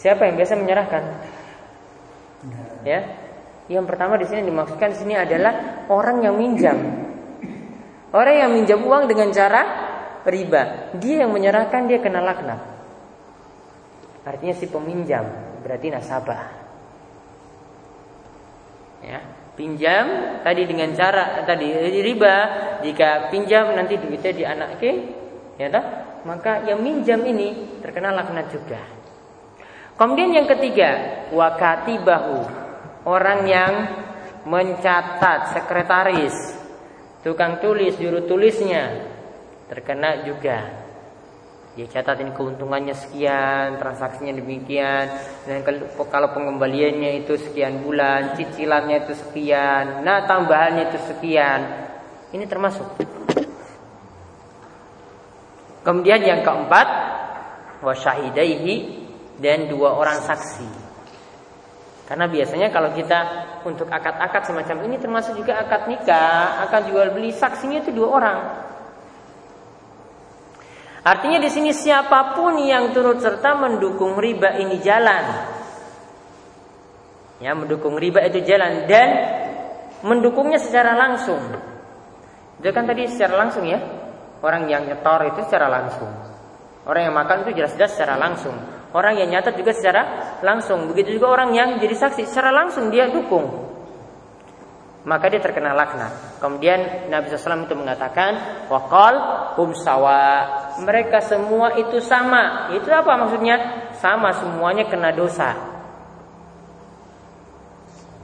Siapa yang biasa menyerahkan? Ya. Yang pertama di sini dimaksudkan di sini adalah orang yang minjam. Orang yang minjam uang dengan cara riba. Dia yang menyerahkan dia kena laknat. Artinya si peminjam berarti nasabah. Ya, pinjam tadi dengan cara tadi riba jika pinjam nanti duitnya di anak ke ya toh? maka yang minjam ini terkena laknat juga. Kemudian yang ketiga, wakati bahu orang yang mencatat sekretaris, tukang tulis, juru tulisnya terkena juga. Dia catat ini keuntungannya sekian, transaksinya demikian, dan kalau pengembaliannya itu sekian bulan, cicilannya itu sekian, nah tambahannya itu sekian. Ini termasuk Kemudian yang keempat wasyahidaihi dan dua orang saksi. Karena biasanya kalau kita untuk akad-akad semacam ini termasuk juga akad nikah, akad jual beli saksinya itu dua orang. Artinya di sini siapa pun yang turut serta mendukung riba ini jalan. Ya, mendukung riba itu jalan dan mendukungnya secara langsung. Itu kan tadi secara langsung ya. Orang yang nyetor itu secara langsung. Orang yang makan itu jelas-jelas secara langsung. Orang yang nyatat juga secara langsung. Begitu juga orang yang jadi saksi secara langsung dia dukung. Maka dia terkena laknat. Kemudian Nabi SAW itu mengatakan, wakal hum sawa. Mereka semua itu sama. Itu apa maksudnya? Sama semuanya kena dosa.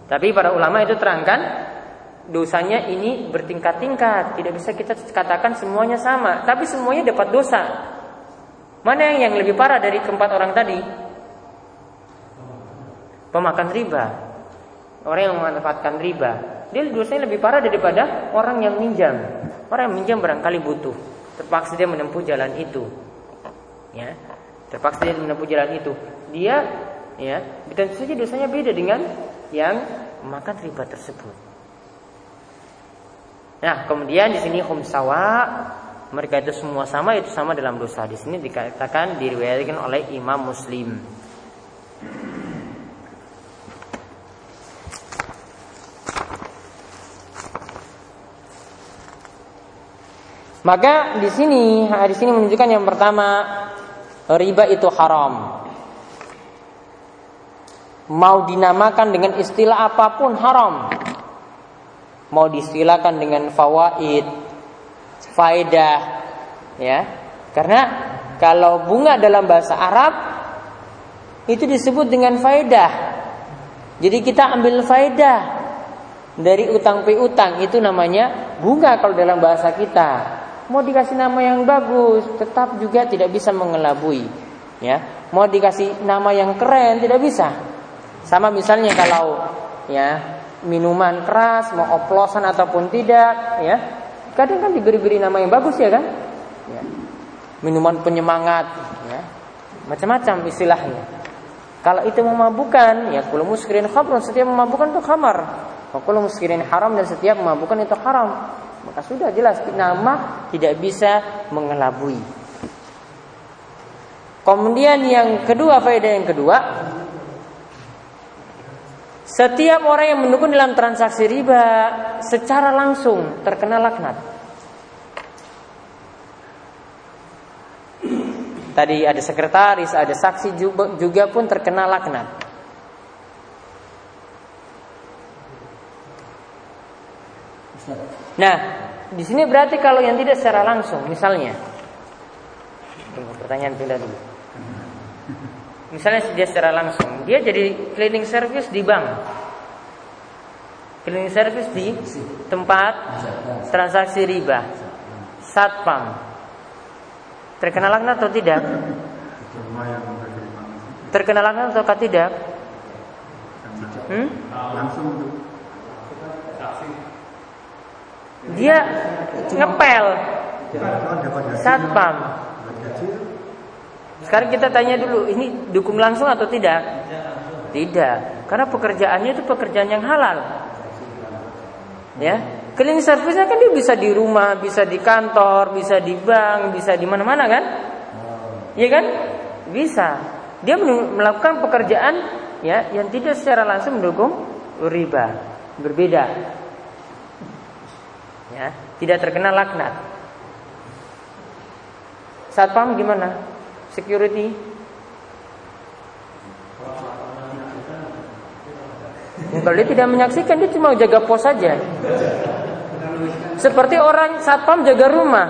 Tapi para ulama itu terangkan dosanya ini bertingkat-tingkat. Tidak bisa kita katakan semuanya sama, tapi semuanya dapat dosa. Mana yang lebih parah dari keempat orang tadi? Pemakan riba. Orang yang memanfaatkan riba. Dia dosanya lebih parah daripada orang yang minjam. Orang yang minjam barangkali butuh. Terpaksa dia menempuh jalan itu. Ya, terpaksa dia menempuh jalan itu. Dia ya, tentu saja dosanya beda dengan yang memakan riba tersebut. Nah, kemudian di sini hum sawa mereka itu semua sama itu sama dalam dosa. Di sini dikatakan diriwayatkan oleh Imam Muslim. Maka di sini di sini menunjukkan yang pertama riba itu haram. Mau dinamakan dengan istilah apa pun haram. Mau distilahkan dengan fawaid, faedah, ya. Karena kalau bunga dalam bahasa Arab itu disebut dengan faedah. Jadi kita ambil faedah dari utang piutang itu namanya bunga kalau dalam bahasa kita. Mau dikasih nama yang bagus, tetap juga tidak bisa mengelabui. Ya, mau dikasih nama yang keren tidak bisa. Sama misalnya kalau ya minuman keras, mau oplosan ataupun tidak, ya kadang kan diberi-beri nama yang bagus ya kan? Ya. Minuman penyemangat, ya macam-macam istilahnya. Kalau itu memabukkan, ya kalau muskirin khamrun setiap memabukkan itu khamar. Kalau muskirin haram dan setiap memabukkan itu haram. Maka sudah jelas nama tidak bisa mengelabui. Kemudian yang kedua faedah yang kedua setiap orang yang mendukung dalam transaksi riba secara langsung terkena laknat. Tadi ada sekretaris, ada saksi juga, juga pun terkena laknat. Nah, di sini berarti kalau yang tidak secara langsung, misalnya, tunggu pertanyaan pindah dulu. Misalnya dia secara langsung, dia jadi cleaning service di bank, cleaning service di tempat transaksi riba, satpam, terkena laknat atau tidak? Terkena laknat atau tidak? Hmm? Langsung dia ngepel satpam. Sekarang kita tanya dulu, ini dukung langsung atau tidak? Tidak, karena pekerjaannya itu pekerjaan yang halal. Ya, cleaning service-nya kan dia bisa di rumah, bisa di kantor, bisa di bank, bisa di mana-mana kan? Iya kan? Bisa. Dia melakukan pekerjaan ya yang tidak secara langsung mendukung riba. Berbeda ya, tidak terkena laknat. Satpam gimana? Security? Ya, kalau dia tidak menyaksikan dia cuma jaga pos saja. Seperti orang satpam jaga rumah.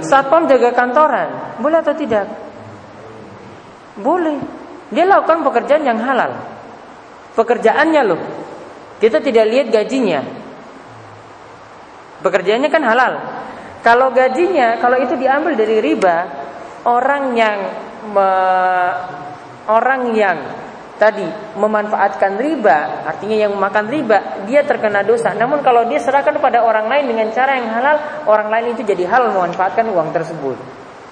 Satpam jaga kantoran, boleh atau tidak? Boleh. Dia lakukan pekerjaan yang halal. Pekerjaannya loh. Kita tidak lihat gajinya, Pekerjaannya kan halal. Kalau gajinya, kalau itu diambil dari riba, orang yang me, orang yang tadi memanfaatkan riba, artinya yang memakan riba, dia terkena dosa. Namun kalau dia serahkan kepada orang lain dengan cara yang halal, orang lain itu jadi halal memanfaatkan uang tersebut.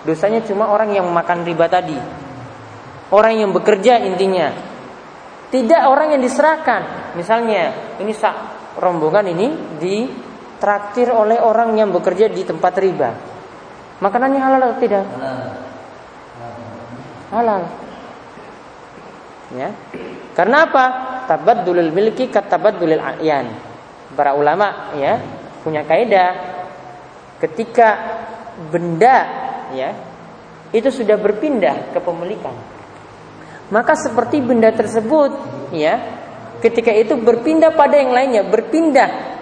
Dosanya cuma orang yang memakan riba tadi. Orang yang bekerja intinya. Tidak orang yang diserahkan. Misalnya, ini sak rombongan ini di traktir oleh orang yang bekerja di tempat riba. Makanannya halal atau tidak? Halal. Ya. Karena apa? Tabaddulul milki katabaddulil a'yan. Para ulama ya punya kaidah ketika benda ya itu sudah berpindah ke pemilikan. Maka seperti benda tersebut ya ketika itu berpindah pada yang lainnya, berpindah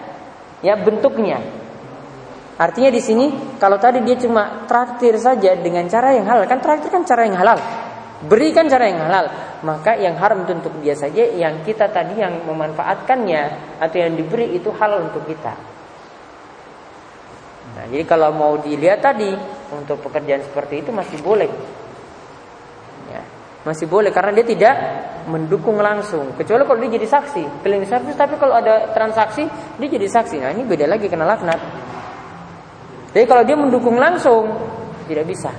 ya bentuknya. Artinya di sini kalau tadi dia cuma traktir saja dengan cara yang halal, kan traktir kan cara yang halal. Berikan cara yang halal, maka yang haram itu untuk dia saja, yang kita tadi yang memanfaatkannya atau yang diberi itu halal untuk kita. Nah, jadi kalau mau dilihat tadi untuk pekerjaan seperti itu masih boleh. Masih boleh karena dia tidak mendukung langsung. Kecuali kalau dia jadi saksi cleaning service tapi kalau ada transaksi dia jadi saksi. Nah ini beda lagi kena laknat. Jadi kalau dia mendukung langsung tidak bisa.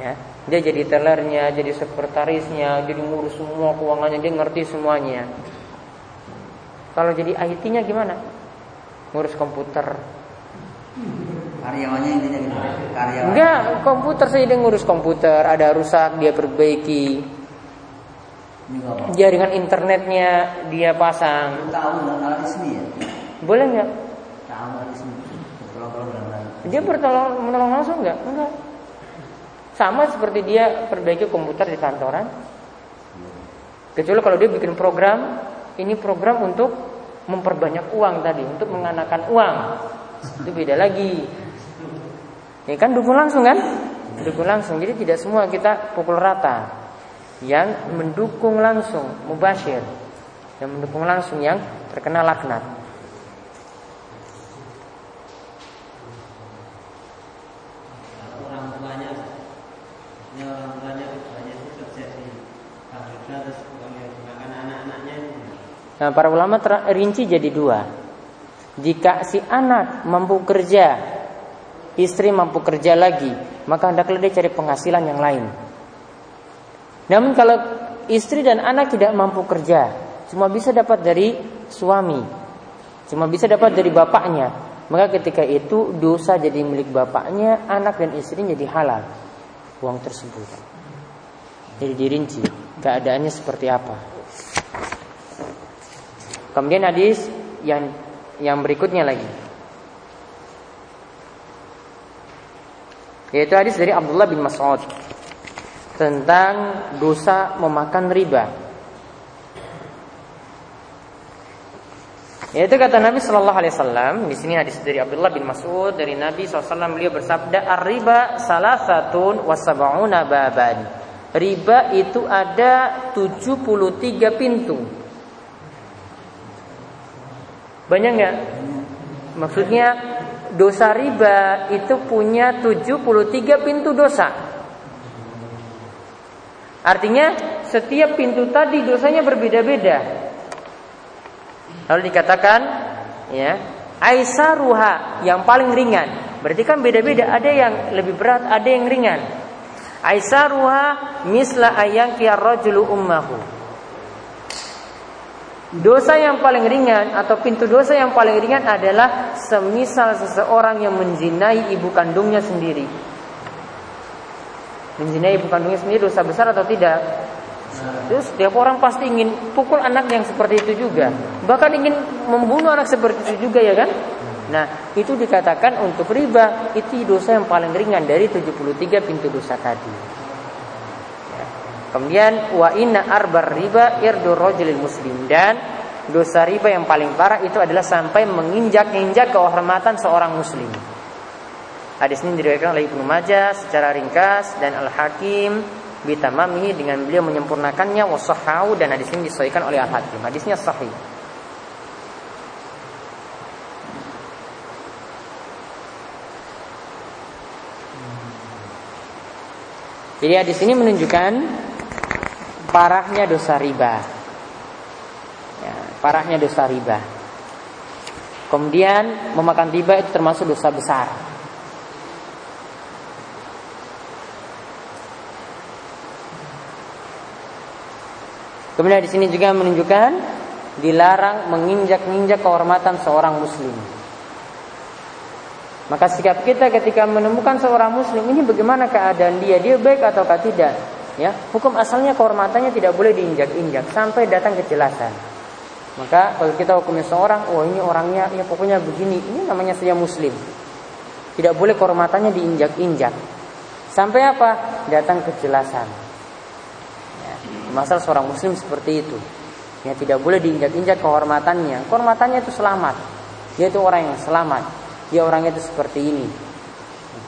Ya dia jadi tellernya jadi sekretarisnya jadi ngurus semua keuangannya dia ngerti semuanya. Kalau jadi IT-nya gimana? Ngurus komputer karyawannya intinya gitu karyawan enggak komputer saja dia ngurus komputer ada rusak dia perbaiki jaringan internetnya dia pasang. Tahu alat resmi ya? Boleh nggak? Tahu resmi. Dia bertolong menolong langsung nggak? Enggak. Sama seperti dia perbaiki komputer di kantoran. Kecuali kalau dia bikin program, ini program untuk memperbanyak uang tadi, untuk menganakan uang. Itu beda lagi. Ya kan dukung langsung kan? Dukung langsung. Jadi tidak semua kita pukul rata. Yang mendukung langsung, mubashir. Yang mendukung langsung yang terkena laknat. Nah, para ulama rinci jadi dua. Jika si anak mampu kerja, istri mampu kerja lagi, maka hendaklah dia cari penghasilan yang lain. Namun kalau istri dan anak tidak mampu kerja, cuma bisa dapat dari suami, cuma bisa dapat dari bapaknya, maka ketika itu dosa jadi milik bapaknya, anak dan istri jadi halal uang tersebut. Jadi dirinci keadaannya seperti apa. Kemudian hadis yang yang berikutnya lagi. Yaitu hadis dari Abdullah bin Mas'ud tentang dosa memakan riba. Yaitu kata Nabi Shallallahu Alaihi Wasallam di sini hadis dari Abdullah bin Mas'ud dari Nabi SAW beliau bersabda ar-riba salah satu wasabauna baban. Riba itu ada 73 pintu. Banyak nggak? Maksudnya dosa riba itu punya 73 pintu dosa. Artinya setiap pintu tadi dosanya berbeda-beda. Lalu dikatakan ya, Aisaruha yang paling ringan. Berarti kan beda-beda, ada yang lebih berat, ada yang ringan. Aisaruha misla ayang rajulu ummahu. Dosa yang paling ringan atau pintu dosa yang paling ringan adalah semisal seseorang yang menzinai ibu kandungnya sendiri. Menzinai ibu kandungnya sendiri dosa besar atau tidak? Terus setiap orang pasti ingin pukul anak yang seperti itu juga. Bahkan ingin membunuh anak seperti itu juga ya kan? Nah, itu dikatakan untuk riba itu dosa yang paling ringan dari 73 pintu dosa tadi. Kemudian wa inna arbar riba irdu rajulil muslim dan dosa riba yang paling parah itu adalah sampai menginjak-injak kehormatan seorang muslim. Hadis ini diriwayatkan oleh Ibnu Majah secara ringkas dan Al-Hakim bitamamihi dengan beliau menyempurnakannya wasahau dan hadis ini disesuaikan oleh Al-Hakim. Hadisnya sahih. Jadi hadis ini menunjukkan parahnya dosa riba. Ya, parahnya dosa riba. Kemudian memakan riba itu termasuk dosa besar. Kemudian di sini juga menunjukkan dilarang menginjak-injak kehormatan seorang muslim. Maka sikap kita ketika menemukan seorang muslim ini bagaimana keadaan dia? Dia baik ataukah tidak? Ya, hukum asalnya kehormatannya tidak boleh diinjak-injak sampai datang kejelasan. Maka kalau kita hukumnya seorang, oh ini orangnya ya pokoknya begini, ini namanya saja muslim. Tidak boleh kehormatannya diinjak-injak. Sampai apa? Datang kejelasan. Ya, masalah seorang muslim seperti itu. Ya tidak boleh diinjak-injak kehormatannya. Kehormatannya itu selamat. Dia itu orang yang selamat. Dia orangnya itu seperti ini.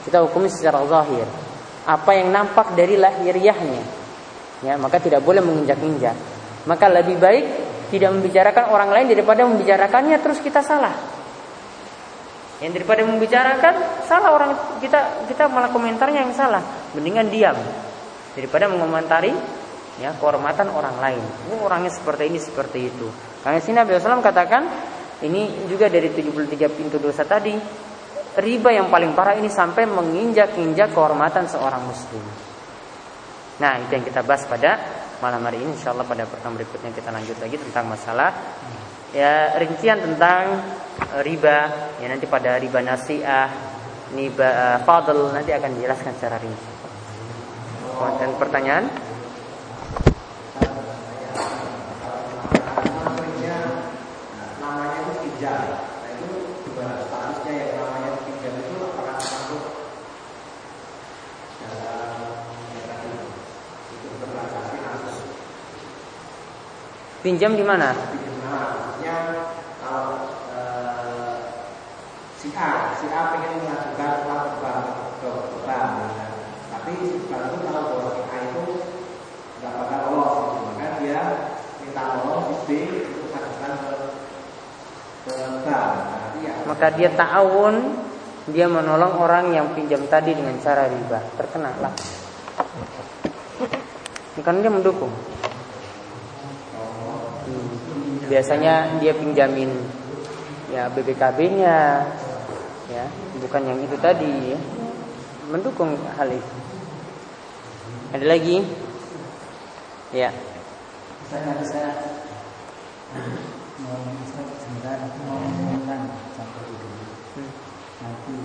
Kita hukumi secara zahir apa yang nampak dari lahiriahnya. Ya maka tidak boleh menginjak-injak. Maka lebih baik tidak membicarakan orang lain daripada membicarakannya terus kita salah. Yang daripada membicarakan salah orang kita kita malah komentarnya yang salah. Mendingan diam daripada mengomentari ya kehormatan orang lain. Oh, orangnya seperti ini seperti itu. Karena sini Nabi Wasallam katakan ini juga dari 73 pintu dosa tadi riba yang paling parah ini sampai menginjak-injak kehormatan seorang muslim. Nah, itu yang kita bahas pada malam hari ini. Insya Allah pada pertemuan berikutnya kita lanjut lagi tentang masalah ya rincian tentang e, riba. Ya nanti pada riba nasiah, riba uh, fadl nanti akan dijelaskan secara rinci. Dan pertanyaan? Pinjam di mana? Kalau eh, si A, si A pengen mengajukan uang ke bank, tapi si bank itu tahu bahwa si A itu nggak bakal lolos, gitu. maka dia minta tolong si B untuk mengajukan ke ke bank. Ya Maka dia ta'awun dia menolong orang yang pinjam tadi dengan cara riba. Terkena lah. Karena dia mendukung. Biasanya dia pinjamin ya BBKB-nya ya, bukan yang itu tadi ya. Mendukung hal itu. Ada lagi? Ya. Saya saya mau sebentar mau mengumumkan sampai itu nanti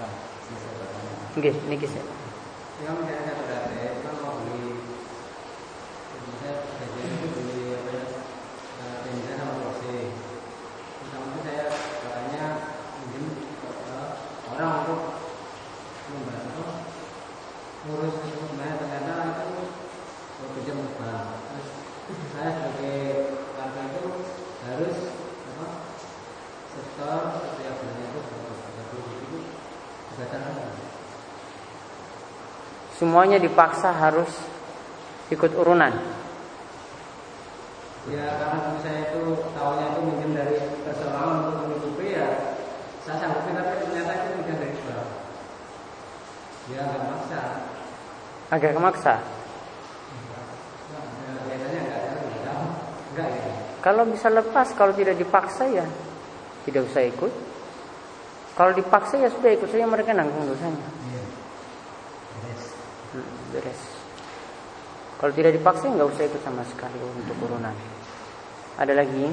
lah selesai pertanyaan. Oke, ini kisah. Yang misalnya saya kan mau beli, saya gajian itu beli apa ya, eh, bensin sama kursi. Pertama itu saya katanya minjem ke orang untuk membantu ngurus itu sebenarnya ternyata itu pinjam ke bank. Terus saya sebagai warga itu harus apa setor setiap bulan itu berapa puluh ribu dibatalkan. Semuanya dipaksa harus ikut urunan. Ya karena saya itu tahunya itu minjem dari personal untuk menutupi ya saya sanggupin tapi ternyata itu pinjam dari bank. Ya nggak maksa. Agak kemaksa. Ya, ada enggak, enggak ya. Kalau bisa lepas, kalau tidak dipaksa ya tidak usah ikut. Kalau dipaksa ya sudah ikut saja mereka nanggung dosanya. Beres. Kalau tidak dipaksa nggak usah ikut sama sekali untuk urunan. Ada lagi?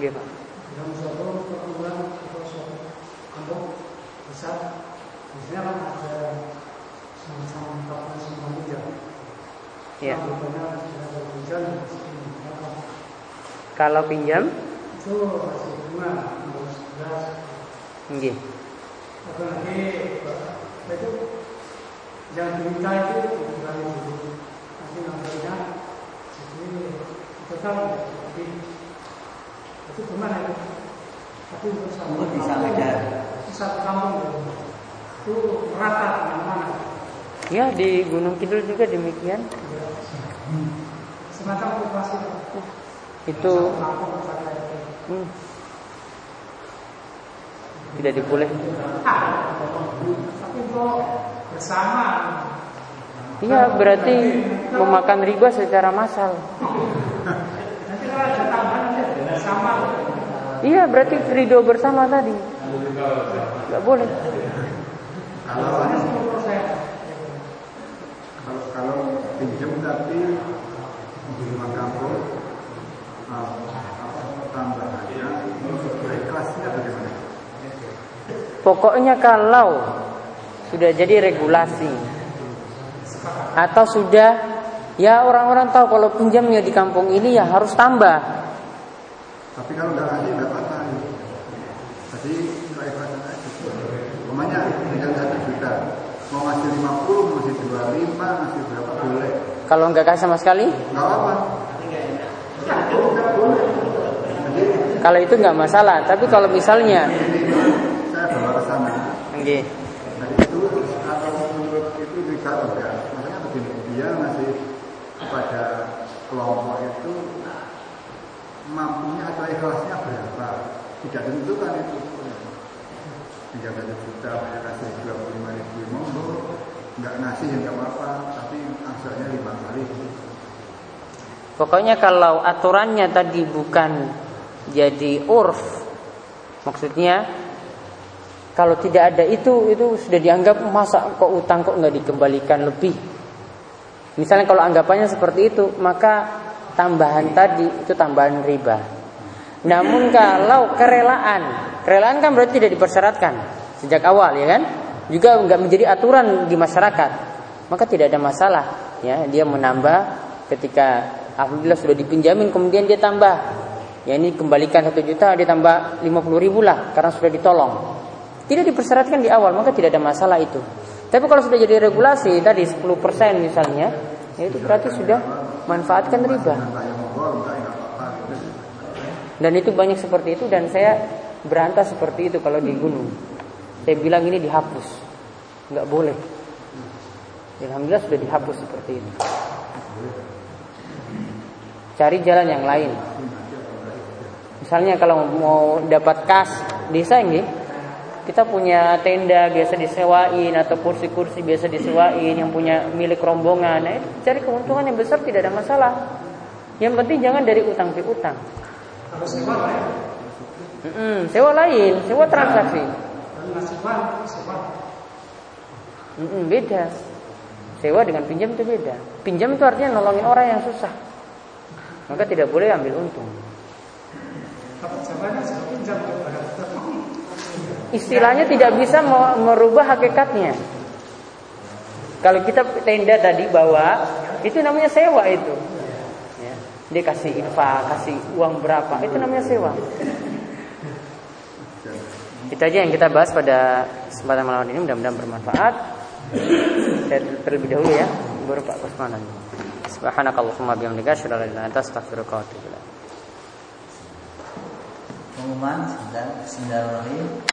Iya pak. dalam suatu perkumpulan atau suatu kelompok besar biasanya kan ada Ya. Hujan apa Kalau pinjam, itu masih bunga harus beras nggih. atau nanti apa itu yang diminta itu bukan ngambilnya jadi total tapi itu gimana itu? Tapi untuk satu Mungkin bisa beda. itu satu kampung itu rata mana-mana Ya di Gunung Kidul juga demikian. semacam populasi Itu. Hmm, tidak diboleh. Ah, tapi kok bersama Iya berarti memakan riba secara massal. nanti kalau ada tambahan nanti bersama Iya berarti ridho bersama tadi. Gak boleh. Kalau soalnya 10 persen kalau kalau pinjam tapi di rumah kampung apa tambahannya ikhlasnya bagaimana? Pokoknya kalau sudah jadi regulasi atau sudah ya orang-orang tahu kalau pinjamnya di kampung ini ya harus tambah. Tapi kalau nggak ngasih nggak apa-apa. Jadi ikhlasnya aja. Umpamanya tinggal satu juta, mau ngasih 50, mau ngasih 25, ngasih berapa boleh. Kalau nggak kasih sama sekali, Nggak apa-apa. Kalau itu nggak masalah. Tapi kalau misalnya, saya bawa ke sana. nggih, Nah itu kalau menurut itu juga enggak. Maksudnya begini, dia ngasih kepada kelompok itu mampunya atau ikhlasnya berapa? Tidak tentukan itu. Tiga satu juta, saya kasih dua puluh lima ribu, monggo. Enggak ngasih nggak apa-apa, tapi asalnya lima kali. pokoknya kalau aturannya tadi bukan jadi urf, maksudnya kalau tidak ada itu itu sudah dianggap masa kok utang kok nggak dikembalikan lebih. Misalnya kalau anggapannya seperti itu, maka tambahan tadi itu tambahan riba. Namun kalau kerelaan, kerelaan kan berarti tidak dipersyaratkan sejak awal ya kan? Juga nggak menjadi aturan di masyarakat, maka tidak ada masalah ya dia menambah ketika alhamdulillah sudah dipinjamin kemudian dia tambah ya ini kembalikan satu juta dia tambah 50 ribu lah karena sudah ditolong tidak dipersyaratkan di awal maka tidak ada masalah itu tapi kalau sudah jadi regulasi tadi 10% misalnya ya itu berarti sudah manfaatkan riba. Dan itu banyak seperti itu dan saya berantas seperti itu kalau di gunung. Saya bilang ini dihapus. nggak boleh. Alhamdulillah sudah dihapus seperti itu. Cari jalan yang lain. Misalnya kalau mau dapat kas desa ini, kita punya tenda biasa disewain atau kursi-kursi biasa disewain yang punya milik rombongan. Nah, itu cari keuntungan yang besar tidak ada masalah. Yang penting jangan dari utang piutang. Kalau sewa ya. Mm-mm, sewa lain, sewa transaksi. Kalau uang, sewa. Beda. Sewa dengan pinjam itu beda. Pinjam itu artinya nolongin orang yang susah. Maka tidak boleh ambil untung. Saya pinjam. Istilahnya tidak bisa me- merubah hakikatnya. Kalau kita tenda tadi bawa, itu namanya sewa itu. Ya. Dia kasih infak, kasih uang berapa, itu namanya sewa. Itu aja yang kita bahas pada kesempatan malam ini mudah-mudahan bermanfaat. Saya terlebih dahulu ya, baru Pak Kusmanan. Subhanakallahumma bihamdika asyhadu an la ilaha illa anta. Pengumuman sebentar Bismillahirrahmanirrahim